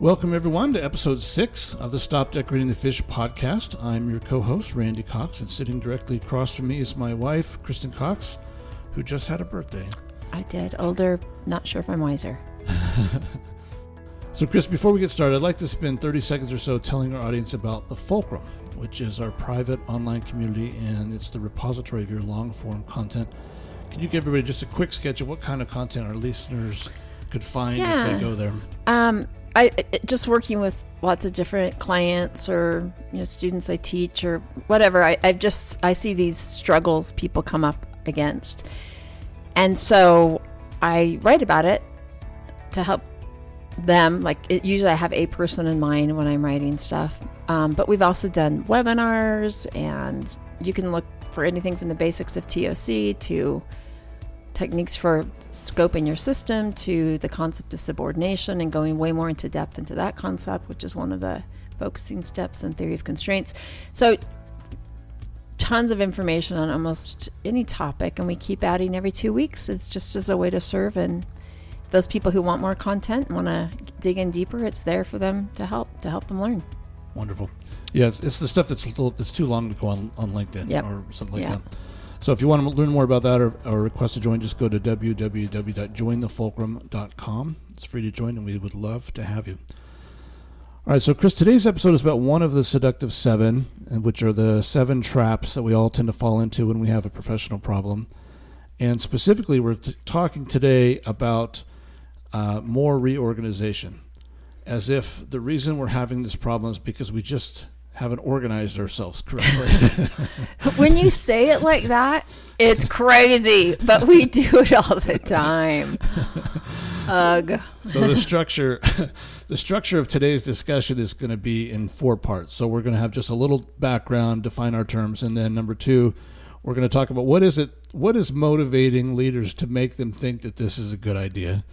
Welcome, everyone, to episode six of the Stop Decorating the Fish podcast. I'm your co host, Randy Cox, and sitting directly across from me is my wife, Kristen Cox, who just had a birthday. I did. Older, not sure if I'm wiser. So, Chris, before we get started, I'd like to spend 30 seconds or so telling our audience about the Fulcrum, which is our private online community and it's the repository of your long form content. Can you give everybody just a quick sketch of what kind of content our listeners could find Yeah. if they go there? Um, I just working with lots of different clients or you know students I teach or whatever. I, I just I see these struggles people come up against, and so I write about it to help them. Like it, usually, I have a person in mind when I'm writing stuff. Um, but we've also done webinars, and you can look for anything from the basics of TOC to techniques for scoping your system to the concept of subordination and going way more into depth into that concept, which is one of the focusing steps in theory of constraints. So, tons of information on almost any topic, and we keep adding every two weeks. It's just as a way to serve and those people who want more content want to dig in deeper. It's there for them to help to help them learn. Wonderful. Yeah, it's, it's the stuff that's little, it's too long to go on, on LinkedIn Yep. or something like Yeah. that. So if you want to learn more about that or, or request to join, just go to www.jointhefulcrum.com. It's free to join, and we would love to have you. All right, so Chris, today's episode is about one of the seductive seven, which are the seven traps that we all tend to fall into when we have a professional problem. And specifically, we're t- talking today about uh, more reorganization as if the reason we're having this problem is because we just haven't organized ourselves correctly. when you say it like that, it's crazy, but we do it all the time. Ugh. so the structure the structure of today's discussion is going to be in four parts. So we're going to have just a little background, define our terms, and then number 2, we're going to talk about what is it what is motivating leaders to make them think that this is a good idea.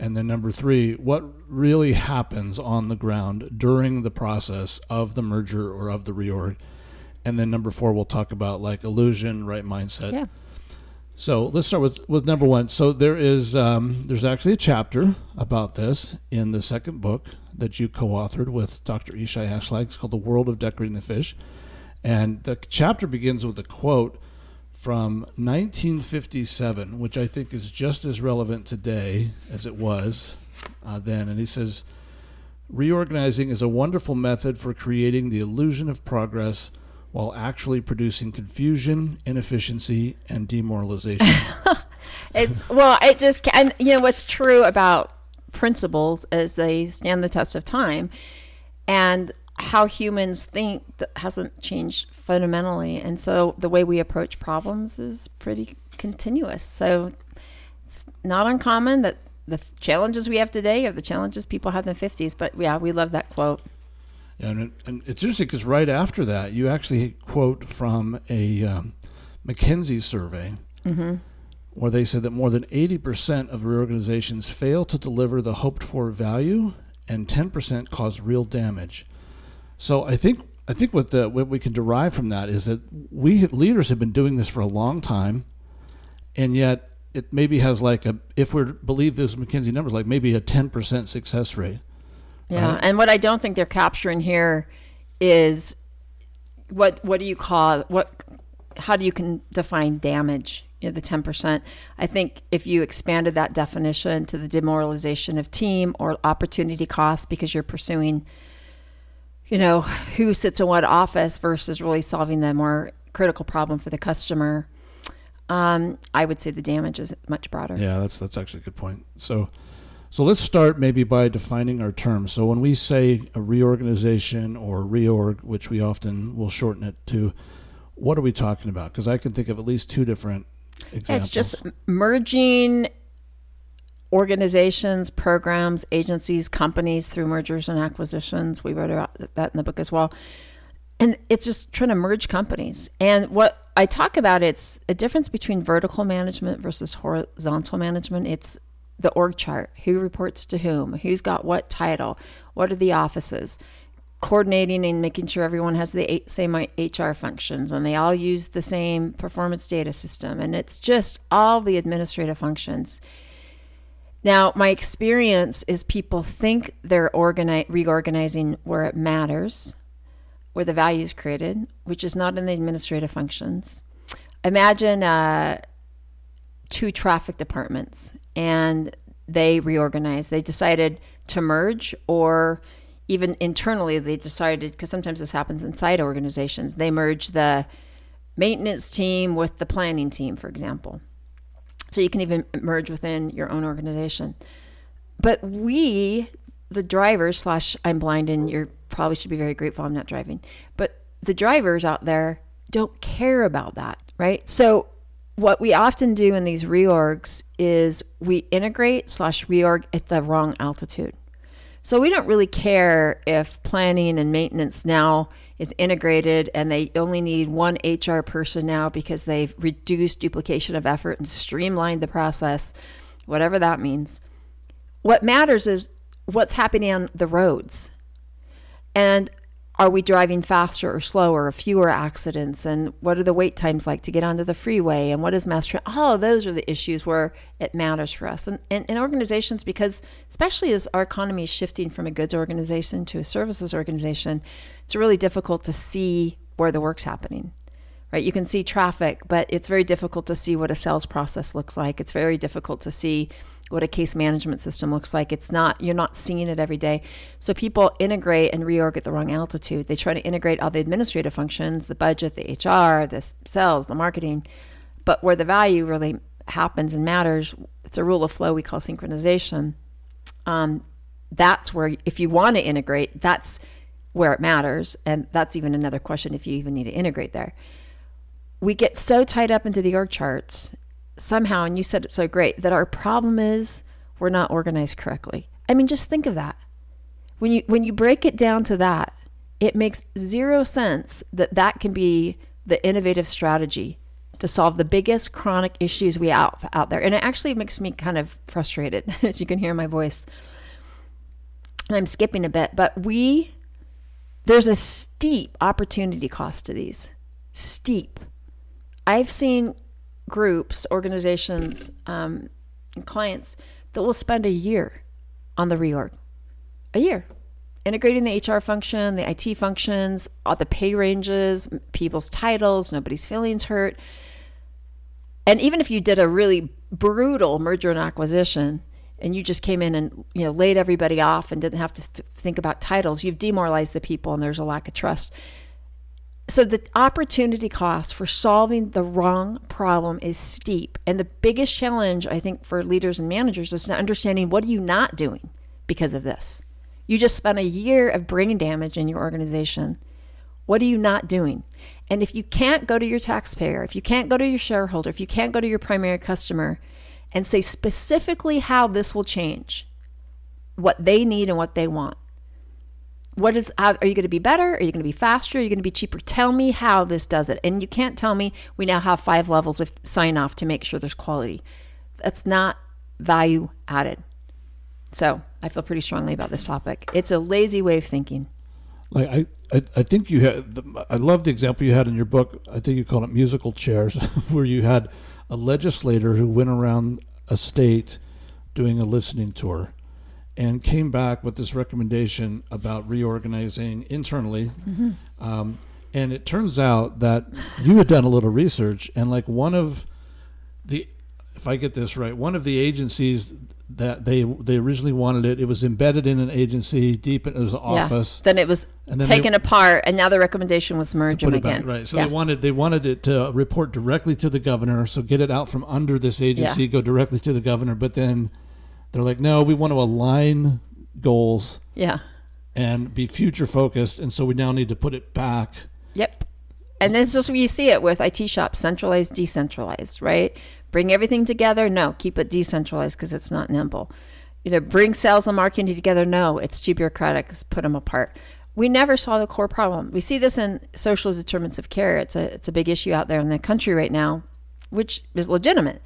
And then number 3, what really happens on the ground during the process of the merger or of the reorg. And then number 4 we'll talk about like illusion, right mindset. Yeah. So let's start with, with number one. So there is um, there's actually a chapter about this in the second book that you co-authored with Dr. Ishai Ashlag. It's called "The World of Decorating the Fish," and the chapter begins with a quote from 1957, which I think is just as relevant today as it was uh, then. And he says, "Reorganizing is a wonderful method for creating the illusion of progress." While actually producing confusion, inefficiency, and demoralization. It's well, it just and you know what's true about principles is they stand the test of time, and how humans think that hasn't changed fundamentally, and so the way we approach problems is pretty continuous. So it's not uncommon that the challenges we have today are the challenges people had in the fifties. But yeah, we love that quote. Yeah, and, it, and it's interesting because right after that, you actually quote from a um, McKinsey survey where they said that more than 80% of reorganizations fail to deliver the hoped for value and 10% cause real damage. So I think I think what the what we can derive from that is that we leaders have been doing this for a long time, and yet it maybe has like a if we believe those McKinsey numbers, like maybe a 10% success rate. Yeah, Right. and what I don't think they're capturing here is what what do you call what how do you can define damage? You know, the ten percent. I think if you expanded that definition to the demoralization of team or opportunity cost because you're pursuing, you know, who sits in what office versus really solving the more critical problem for the customer. Um, I would say the damage is much broader. Yeah, that's that's actually a good point. So, so let's start maybe by defining our terms. So when we say a reorganization or reorg, which we often will shorten it to, what are we talking about? Because I can think of at least two different examples. It's just merging organizations, programs, agencies, companies through mergers and acquisitions. We wrote about that in the book as well. And it's just trying to merge companies. And what I talk about, it's a difference between vertical management versus horizontal management. It's the org chart, who reports to whom, who's got what title, what are the offices, coordinating and making sure everyone has the same HR functions and they all use the same performance data system. And it's just all the administrative functions. Now, my experience is people think they're organi- reorganizing where it matters, where the value is created, which is not in the administrative functions. Imagine uh, two traffic departments and they reorganized. They decided to merge, or even internally, they decided, because sometimes this happens inside organizations, they merge the maintenance team with the planning team, for example. So you can even merge within your own organization. But we, the drivers, slash, I'm blind and you probably should be very grateful I'm not driving, but the drivers out there don't care about that, right? So what we often do in these reorgs is we integrate slash reorg at the wrong altitude. So we don't really care if planning and maintenance now is integrated and they only need one HR person now because they've reduced duplication of effort and streamlined the process, whatever that means. What matters is what's happening on the roads. And are we driving faster or slower or fewer accidents? And what are the wait times like to get onto the freeway? And what is mass transit all of those are the issues where it matters for us. And, and, and organizations because especially as our economy is shifting from a goods organization to a services organization it's really difficult to see where the work's happening right? You can see traffic but it's very difficult to see what a sales process looks like. It's very difficult to see what a case management system looks like. It's not, you're not seeing it every day. So people integrate and reorg at the wrong altitude. They try to integrate all the administrative functions, the budget, the HR, the sales, the marketing. But where the value really happens and matters, it's a rule of flow we call synchronization. Um, that's where, if you want to integrate, that's where it matters. And that's even another question if you even need to integrate there. We get so tied up into the org charts somehow, and you said it so great, that our problem is we're not organized correctly. I mean, just think of that. When you when you break it down to that, it makes zero sense that that can be the innovative strategy to solve the biggest chronic issues we out out there. And it actually makes me kind of frustrated, as you can hear my voice. I'm skipping a bit, but we there's a steep opportunity cost to these. Steep. I've seen groups, organizations, um, clients that will spend a year on the reorg. A year. Integrating the HR function, the IT functions, all the pay ranges, people's titles, nobody's feelings hurt. And even if you did a really brutal merger and acquisition, and you just came in and you know laid everybody off and didn't have to th- think about titles, you've demoralized the people, and there's a lack of trust so the opportunity cost for solving the wrong problem is steep. And the biggest challenge i think for leaders and managers is understanding what are you not doing because of this? You just spent a year of brain damage in your organization. What are you not doing? And if you can't go to your taxpayer if you can't go to your shareholder if you can't go to your primary customer and say specifically how this will change what they need and what they want what is are you going to be better? Are you going to be faster? Are you going to be cheaper? Tell me how this does it. And you can't tell me we now have five levels of sign off to make sure there's quality. That's not value added. So i feel pretty strongly about this topic. It's a lazy way of thinking. Like i i, I think you had the, i love the example you had in your book. I think you called it musical chairs where you had a legislator who went around a state doing a listening tour and came back with this recommendation about reorganizing internally. Mm-hmm. Um, and it turns out that you had done a little research, and like one of the, if I get this right, one of the agencies that they they originally wanted it, it was embedded in an agency deep in his office. Yeah. Then it was then taken they, apart, and now the recommendation was merge them again. Back, right. So yeah. they wanted they wanted it to report directly to the governor, so get it out from under this agency, yeah. go directly to the governor. But then they're like, no, we want to align goals. Yeah. And be future focused, and so we now need to put it back. Yep. And this is where you see it with IT shops, centralized, decentralized, right? Bring everything together. No, keep it decentralized because it's not nimble. You know, bring sales and marketing together. No, it's too bureaucratic. Put them apart. We never saw the core problem. We see this in social determinants of care. It's a it's a big issue out there in the country right now, which is legitimate.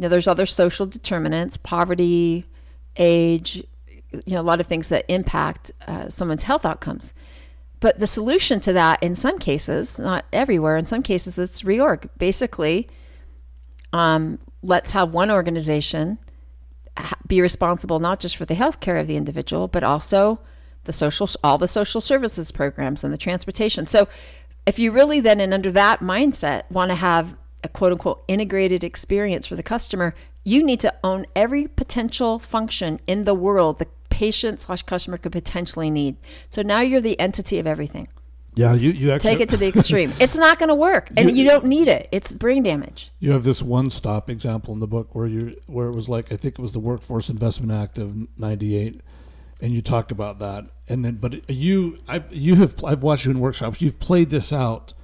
You know, there's other social determinants, poverty, age, you know, a lot of things that impact uh, someone's health outcomes. But the solution to that, in some cases, not everywhere, in some cases, it's reorg. Basically, um, let's have one organization be responsible not just for the health care of the individual, but also the social, all the social services programs and the transportation. So, if you really then, and under that mindset, want to have a quote unquote integrated experience for the customer, you need to own every potential function in the world the patient slash customer could potentially need. So now you're the entity of everything. Yeah, you, you actually take it to the extreme. it's not going to work, and you, you, don't need it. It's brain damage. You have this one stop example in the book where you where it was like I think it was the Workforce Investment Act of '98, and you talk about that, and then but you I you have I've watched you in workshops. You've played this out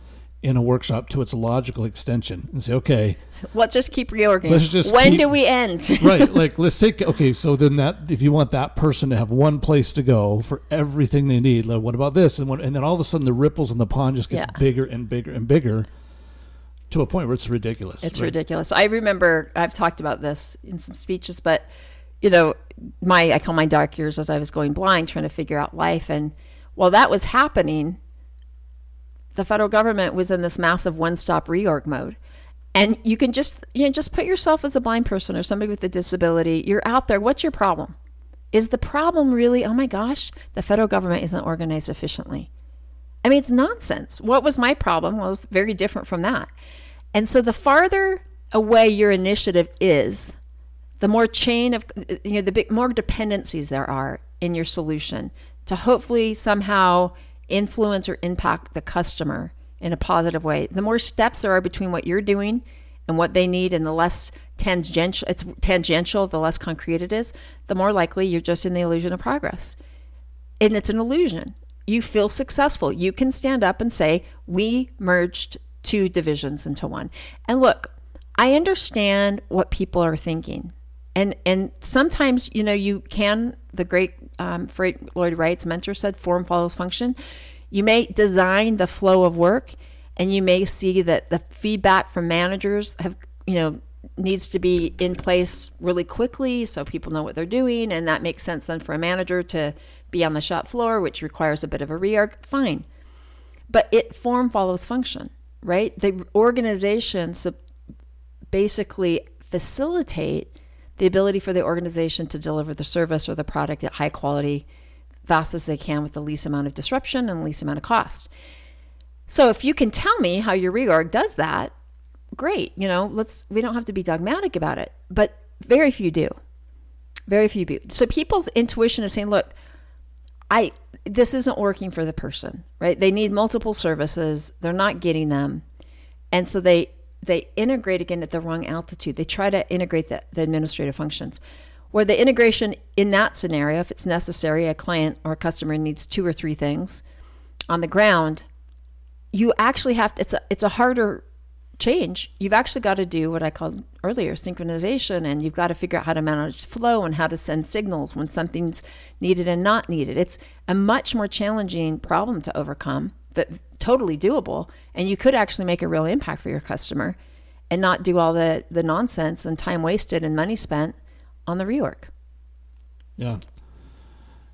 in a workshop to its logical extension and say, okay, let's just keep reorganizing. Let's just when keep, do we end? right, like let's take okay. So then that if you want that person to have one place to go for everything they need, like, what about this? And what, and then all of a sudden the ripples in the pond just gets yeah. bigger and bigger and bigger to a point where it's ridiculous. It's right? ridiculous. I remember I've talked about this in some speeches, but you know, my I call my dark years as I was going blind, trying to figure out life, and while that was happening the federal government was in this massive one-stop reorg mode. And you can just you know just put yourself as a blind person or somebody with a disability. You're out there. What's your problem? Is the problem really, oh my gosh, the federal government isn't organized efficiently? I mean, it's nonsense. What was my problem? Well, it's very different from that. And so the farther away your initiative is, the more chain of, you know, the big, more dependencies there are in your solution to hopefully somehow influence or impact the customer in a positive way. The more steps there are between what you're doing and what they need, and the less tangential it's tangential, the less concrete it is, the more likely you're just in the illusion of progress. And it's an illusion. You feel successful. You can stand up and say, "We merged two divisions into one." And look, I understand what people are thinking. And and sometimes, you know, you can the great um, Lloyd Wright's mentor said, form follows function. You may design the flow of work, and you may see that the feedback from managers have, you know, needs to be in place really quickly so people know what they're doing, and that makes sense then for a manager to be on the shop floor, which requires a bit of a reorg. Fine, but it form follows function, right? The organization basically facilitate the ability for the organization to deliver the service or the product at high quality, fast as they can with the least amount of disruption and least amount of cost. So if you can tell me how your reorg does that, great. You know, let's we don't have to be dogmatic about it, but very few do. Very few do. So people's intuition is saying, look, I this isn't working for the person, right? They need multiple services, they're not getting them. And so they they integrate again at the wrong altitude. They try to integrate the, the administrative functions. Where the integration in that scenario, if it's necessary, a client or a customer needs two or three things on the ground, you actually have to, it's a, it's a harder change. You've actually got to do what I called earlier synchronization, and you've got to figure out how to manage flow and how to send signals when something's needed and not needed. It's a much more challenging problem to overcome but totally doable. And you could actually make a real impact for your customer and not do all the, the nonsense and time wasted and money spent on the rework. Yeah.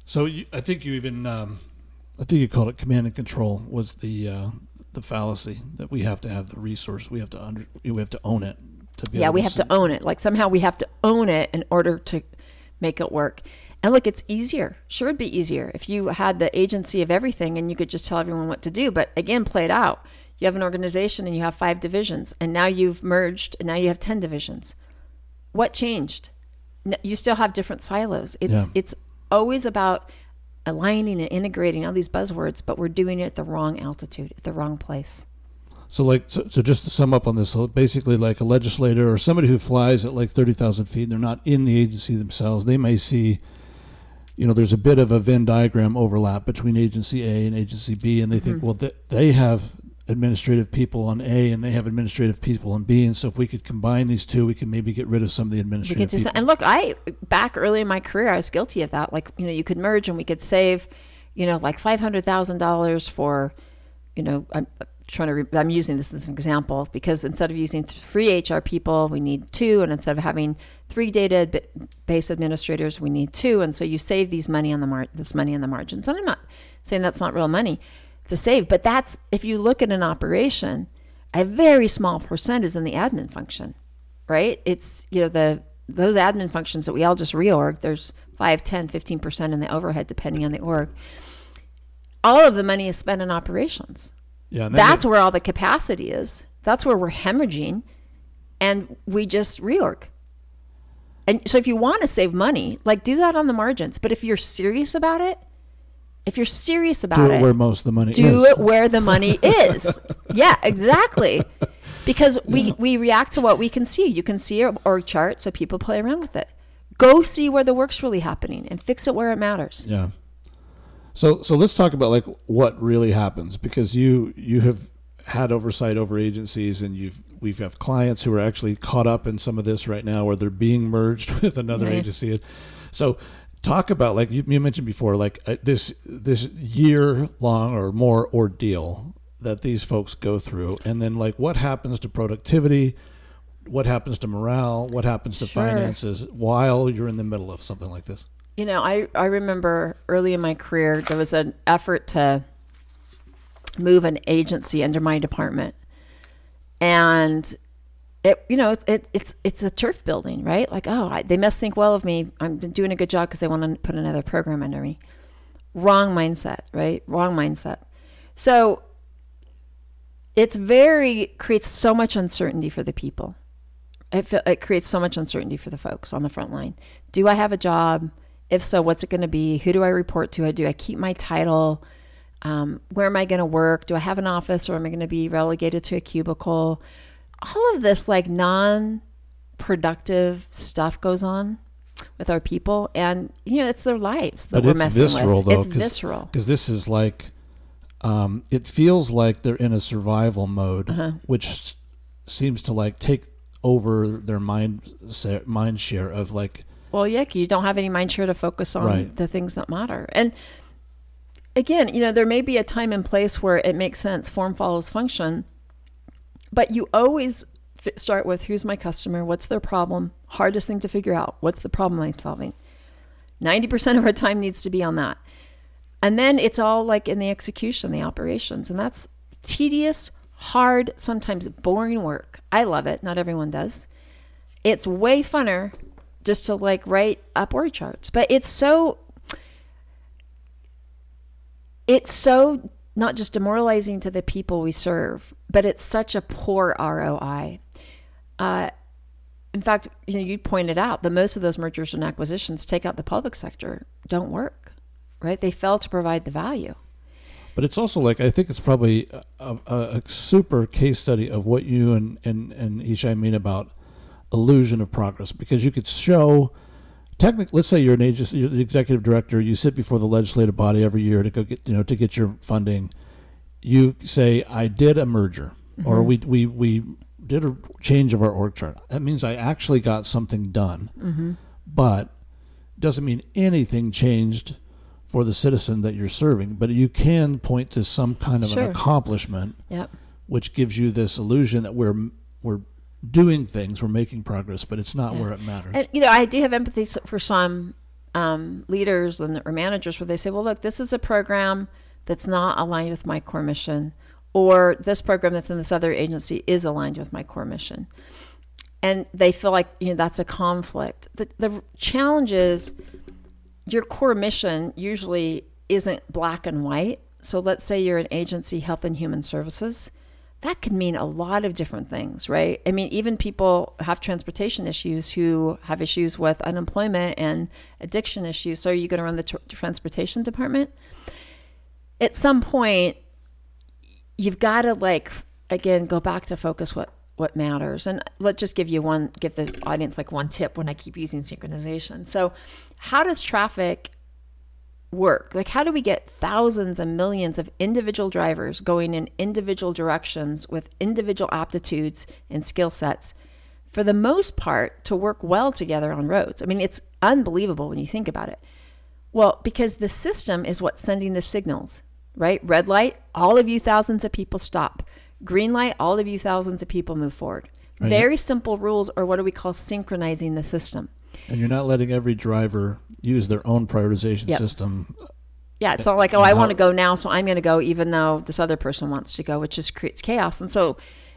So you, I think you even, um, I think you called it command and control was the uh, the fallacy that we have to have the resource, we have to under, we have to own it. To be yeah, we have to own it. Like somehow we have to own it in order to make it work. And look, it's easier. Sure, it'd be easier if you had the agency of everything and you could just tell everyone what to do. But again, play it out. You have an organization and you have five divisions, and now you've merged and now you have 10 divisions. What changed? You still have different silos. It's, yeah. it's always about aligning and integrating all these buzzwords, but we're doing it at the wrong altitude, at the wrong place. So, like, so, so just to sum up on this, basically, like a legislator or somebody who flies at like thirty thousand feet, they're not in the agency themselves. They may see you know, there's a bit of a Venn diagram overlap between agency A and agency B, and they mm-hmm. think, well, th- they have administrative people on A and they have administrative people on B, and so if we could combine these two, we could maybe get rid of some of the administrative. people. and look, I back early in my career, I was guilty of that. Like, you know, you could merge and we could save, you know, like five hundred thousand dollars for, you know, I'm, trying to, re- I'm using this as an example because instead of using three HR people, we need two. And instead of having three database administrators, we need two. And so you save these money on the mar- this money on the margins. And I'm not saying that's not real money to save, but that's, if you look at an operation, a very small percent is in the admin function, right? It's, you know, the, those admin functions that we all just reorg, there's 5, 10, 15% in the overhead depending on the org. All of the money is spent in operations. Yeah, That's where all the capacity is. That's where we're hemorrhaging and we just reorg. And so if you want to save money, like do that on the margins. But if you're serious about it, if you're serious about it, do it, it where most of the money is do is. it where the money is. yeah, exactly. Because we, we react to what we can see. You can see your org chart, so people play around with it. Go see where the work's really happening and fix it where it matters. Yeah. So so let's talk about like what really happens because you you have had oversight over agencies and you've we've have clients who are actually caught up in some of this right now where they're being merged with another agency. So talk about like you, you mentioned before like uh, this this year long or more ordeal that these folks go through. And then like what happens to productivity? What happens to morale? What happens to Sure. finances while you're in the middle of something like this You know, I, I remember early in my career, there was an effort to move an agency under my department. And it, you know, it, it, it's it's a turf building, right? Like, oh, I, they must think well of me. I'm doing a good job because they want to put another program under me. Wrong mindset, right? Wrong mindset. So it's very creates so much uncertainty for the people. It, it creates so much uncertainty for the folks on the front line. Do I have a job? If so, what's it going to be? Who do I report to? Do I keep my title? Um, where am I going to work? Do I have an office or am I going to be relegated to a cubicle? All of this like non productive stuff goes on with our people. And, you know, it's their lives that But we're it's messing visceral, with. though, it's 'cause- visceral. because this is like um, it feels like they're in a survival mode Uh-huh. which seems to like take over their mind mind share of like Well, yeah, you don't have any mind share to focus on Right. the things that matter. And again, you know, there may be a time and place where it makes sense, form follows function, but you always f- start with who's my customer, what's their problem, hardest thing to figure out, what's the problem I'm solving. 90% of our time needs to be on that. And then it's all like in the execution, the operations, and that's tedious, hard, sometimes boring work. I love it. Not everyone does it's way funner just to like write up org charts. But it's so it's so not just demoralizing to the people we serve, but it's such a poor ROI. Uh, in fact, you know, you pointed out that most of those mergers and acquisitions take out the public sector don't work, right? They fail to provide the value. but it's also like I think it's probably a, a, a super case study of what you and and and Ishai mean about illusion of progress because you could show technically let's say you're an agency you're the executive director you sit before the legislative body every year to go get you know to get your funding you say I did a merger or we we we did a change of our org chart that means I actually got something done Mm-hmm. but doesn't mean anything changed for the citizen that you're serving but you can point to some kind of Sure. an accomplishment Yep. which gives you this illusion that we're we're doing things we're making progress but it's not Yeah. where it matters And you know, I do have empathy for some um, leaders and or managers where they say, "Well, look, this is a program that's not aligned with my core mission, or this program that's in this other agency is aligned with my core mission," and they feel like you know that's a conflict. The, the challenge is your core mission usually isn't black and white. So let's say you're an agency, Health and Human Services that could mean a lot of different things, right? I mean, even people have transportation issues who have issues with unemployment and addiction issues. So, are you going to run the tr- transportation department? At some point, you've got to like again go back to focus what what matters. And let's just give you one, give the audience like one tip when I keep using synchronization. So, how does traffic work? Like, how do we get thousands and millions of individual drivers going in individual directions with individual aptitudes and skill sets, for the most part, to work well together on roads? I mean, it's unbelievable when you think about it. Well, because the system is what's sending the signals, right? Red light, all of you thousands of people stop. Green light, all of you thousands of people move forward. Right. Very simple rules, or what do we call synchronizing the system? And you're not letting every driver use their own prioritization Yep. system Yeah, it's all like, oh, I want to go now, so I'm going to go, even though this other person wants to go, which just creates chaos. And so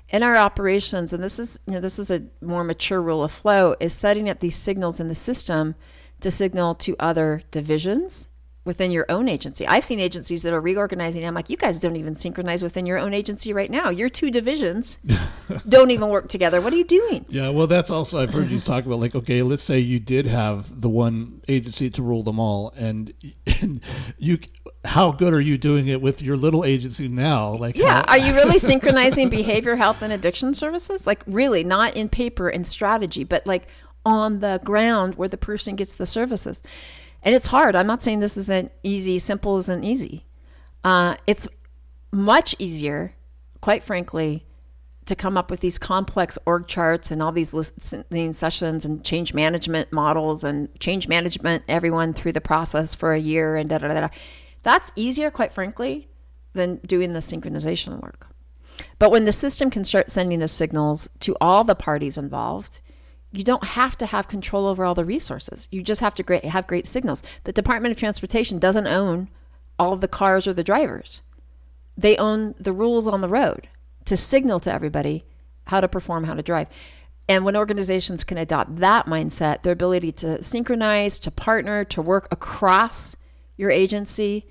in our operations, and this is you know this is a more mature rule of flow, is setting up these signals in the system to signal to other divisions within your own agency. I've seen agencies that are reorganizing. I'm like, you guys don't even synchronize within your own agency right now. Your two divisions don't even work together. What are you doing? Yeah, well, that's also I've heard you talk about. Like, okay, let's say you did have the one agency to rule them all, and, and you, how good are you doing it with your little agency now? Like, yeah, how, are you really synchronizing behavior health and addiction services? Like, really, not in paper and strategy, but like on the ground where the person gets the services. And it's hard. I'm not saying this isn't easy. Simple isn't easy. Uh, it's much easier, quite frankly, to come up with these complex org charts and all these listening sessions and change management models and change management everyone through the process for a year and da da da. da. That's easier, quite frankly, than doing the synchronization work. But when the system can start sending the signals to all the parties involved, you don't have to have control over all the resources. You just have to great, have great signals. The Department of Transportation doesn't own all of the cars or the drivers. They own the rules on the road to signal to everybody how to perform, how to drive. And when organizations can adopt that mindset, their ability to synchronize, to partner, to work across your agency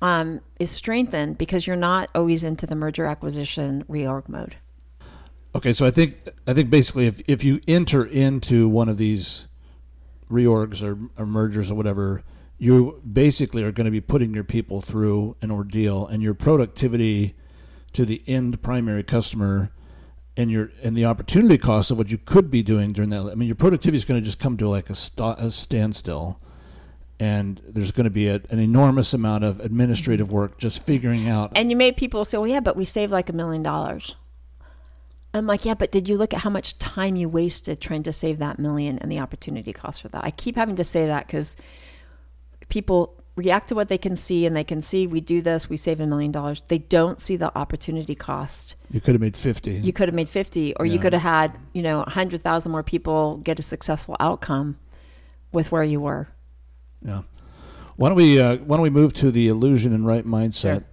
um, is strengthened because you're not always into the merger acquisition reorg mode. Okay, so I think I think basically if if you enter into one of these reorgs or, or mergers or whatever, you basically are going to be putting your people through an ordeal, and your productivity to the end primary customer and your and the opportunity cost of what you could be doing during that. I mean, your productivity is going to just come to like a, st- a standstill, and there's going to be a, an enormous amount of administrative work just figuring out. And you made people say, "Well, yeah, but we saved like a million dollars." I'm like, yeah, but did you look at how much time you wasted trying to save that million and the opportunity cost for that? I keep having to say that because people react to what they can see and they can see we do this, we save a million dollars. They don't see the opportunity cost. You could have made 50. You could have made 50 or yeah. you could have had, you know, 100,000 more people get a successful outcome with where you were. Yeah. Why don't we uh, why don't we move to the illusion and right mindset? Sure.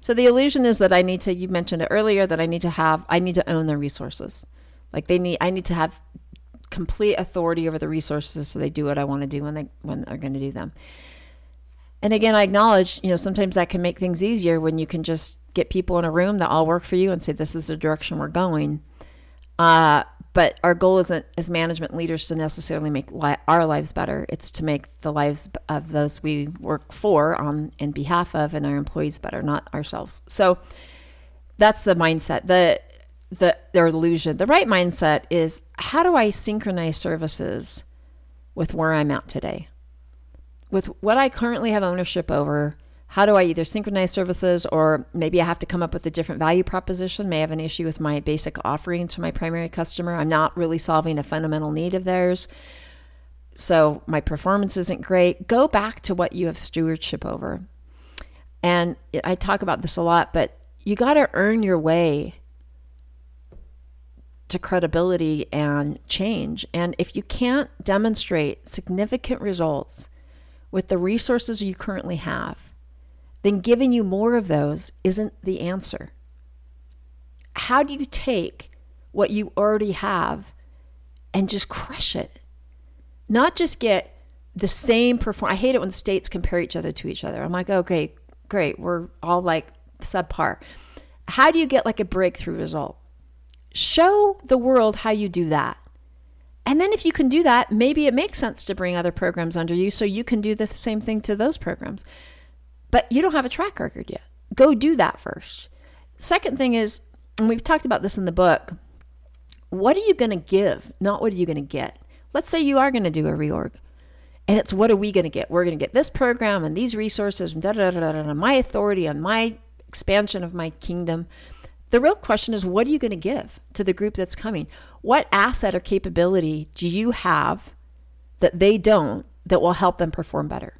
So the illusion is that I need to, you mentioned it earlier, that I need to have, I need to own their resources. Like they need, I need to have complete authority over the resources so they do what I want to do when they, when they're going to do them. And again, I acknowledge, you know, sometimes that can make things easier when you can just get people in a room that all work for you and say, this is the direction we're going. Uh, but our goal isn't as management leaders to necessarily make li- our lives better. It's to make the lives of those we work for on in behalf of and our employees better, not ourselves. So that's the mindset. The the their illusion. The right mindset is how do I synchronize services with where I'm at today? With what I currently have ownership over how do I either synchronize services or maybe I have to come up with a different value proposition? May have an issue with my basic offering to my primary customer. I'm not really solving a fundamental need of theirs. So my performance isn't great. Go back to what you have stewardship over. And I talk about this a lot, but you got to earn your way to credibility and change. And if you can't demonstrate significant results with the resources you currently have, then giving you more of those isn't the answer. How do you take what you already have and just crush it? Not just get the same perform. I hate it when states compare each other to each other. I'm like, okay, great, we're all like subpar. How do you get like a breakthrough result? Show the world how you do that. And then if you can do that, maybe it makes sense to bring other programs under you so you can do the same thing to those programs. But you don't have a track record yet. Go do that first. Second thing is, and we've talked about this in the book, what are you going to give, not what are you going to get? Let's say you are going to do a reorg. And it's what are we going to get? We're going to get this program and these resources and da da da da da, my authority and my expansion of my kingdom. The real question is what are you going to give to the group that's coming? What asset or capability do you have that they don't that will help them perform better?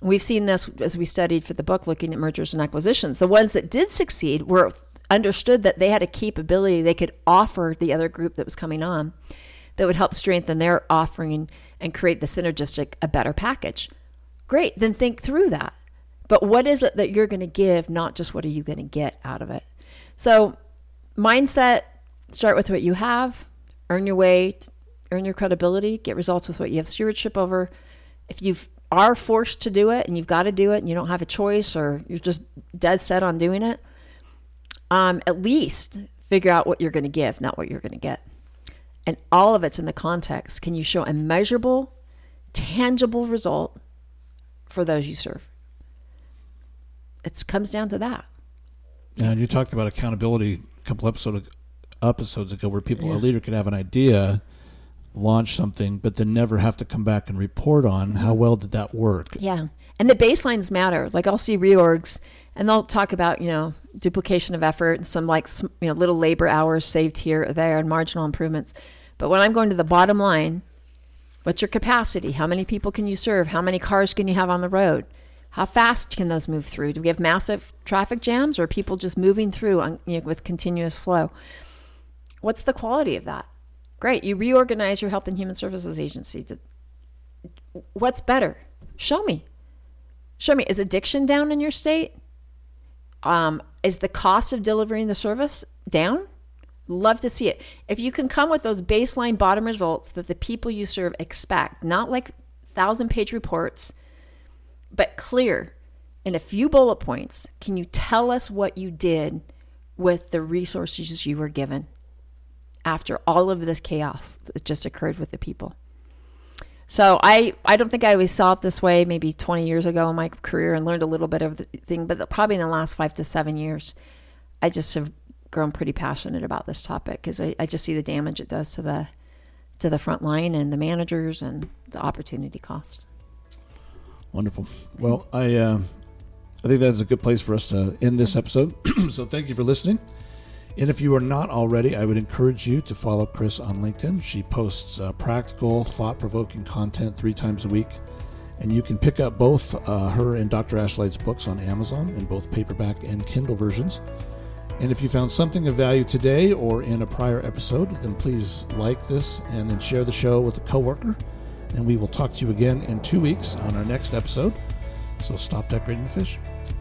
We've seen this as we studied for the book looking at mergers and acquisitions. The ones that did succeed were understood that they had a capability they could offer the other group that was coming on that would help strengthen their offering and create the synergistic a better package. Great, then think through that. But what is it that you're going to give, not just what are you going to get out of it? So mindset start with what you have, earn your way, earn your credibility, get results with what you have stewardship over. If you are forced to do it and you've got to do it and you don't have a choice or you're just dead set on doing it, um, at least figure out what you're going to give, not what you're going to get. And all of it's in the context. Can you show a measurable, tangible result for those you serve? It comes down to that. And you talked about accountability a couple episodes episodes ago, where people yeah. a leader could have an idea, launch something, but then never have to come back and report on mm-hmm. how well did that work. Yeah, and the baselines matter. Like I'll see reorgs, and they'll talk about you know duplication of effort and some like you know little labor hours saved here or there and marginal improvements. But when I'm going to the bottom line, what's your capacity? How many people can you serve? How many cars can you have on the road? How fast can those move through? Do we have massive traffic jams or people just moving through on, you know, with continuous flow? What's the quality of that? Great. You reorganize your health and human services agency. What's better? Show me. Show me. Is addiction down in your state? Um, is the cost of delivering the service down? Love to see it. If you can come with those baseline bottom results that the people you serve expect, not like thousand page reports, but clear in a few bullet points, can you tell us what you did with the resources you were given after all of this chaos that just occurred with the people? So I, I don't think I always saw it this way maybe 20 years ago in my career and learned a little bit of the thing, but probably in the last five to seven years, I just have grown pretty passionate about this topic because I, I just see the damage it does to the to the front line and the managers and the opportunity cost. Wonderful. Well, I uh, I think that's a good place for us to end this episode. so thank you for listening. And if you are not already, I would encourage you to follow Chris on LinkedIn. She posts uh, practical, thought provoking content three times a week. And you can pick up both uh, her and Dr. Ashlag's books on Amazon in both paperback and Kindle versions. And if you found something of value today or in a prior episode, then please like this and then share the show with a coworker. And we will talk to you again in two weeks on our next episode. So stop decorating the fish.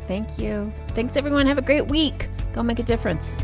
Thank you. Thanks, everyone. Have a great week. Go make a difference.